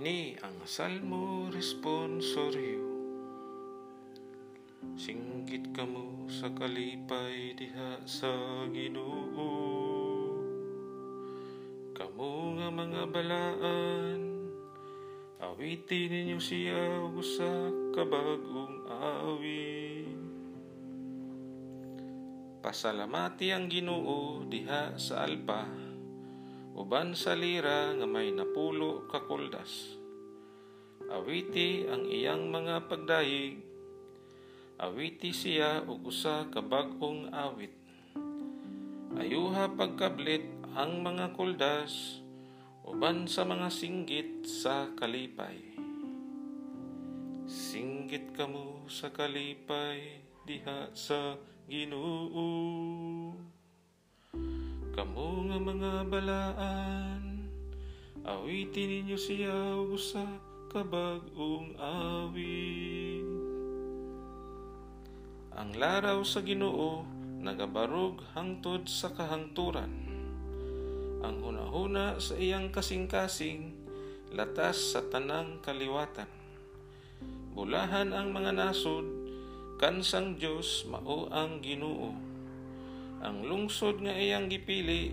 Kini ang salmo responsoryo. Singgit kamo sa kalipay diha sa Ginoo. Kamo nga mga balaan, awitin ninyo siya ug sa kabagong awit. Pasalamati ang Ginoo diha sa alpa uban sa lira nga may napulo kakuldas. Awiti ang iyang mga pagdayig, awiti siya ug usa ka bag-ong awit. Ayuha pagkablit ang mga kuldas, uban sa mga singgit sa kalipay. Singgit kamo sa kalipay diha sa Ginoo. Kamo nga mga balaan, awitin ninyo siya ug usa ka bag-ong awit. Ang laraw sa Ginoo nagabarog hangtod sa kahangturan. Ang hunahuna sa iyang kasing-kasing latas sa tanang kaliwatan. Bulahan ang mga nasod kansang Dios mao ang Ginoo. Ang lungsod nga iyang gipili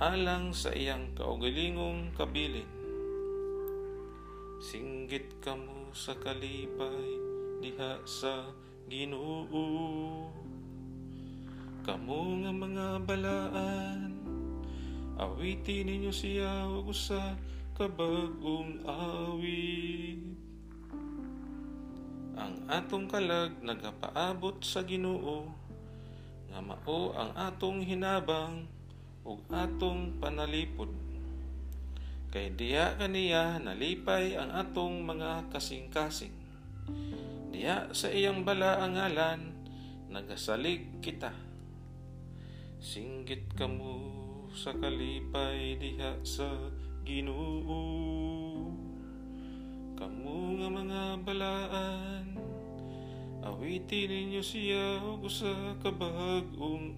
alang sa iyang kaugalingong kabilin. Singgit kamo sa kalipay diha sa Ginoo. Kamo nga mga balaan, awitin ninyo siya ug usa ka bag-ong awit. Ang atong kalag nagapaabot sa Ginoo nga mao ang atong hinabang ug atong panalipod. Kay diya kaniya nalipay ang atong mga kasing-kasing. Diya sa iyang bala ang ngalan nagasalig kita. Singgit kamo sa kalipay diha sa Ginoo. Kamo nga mga balaan, awitin ninyo siya ug usa ka bag-ong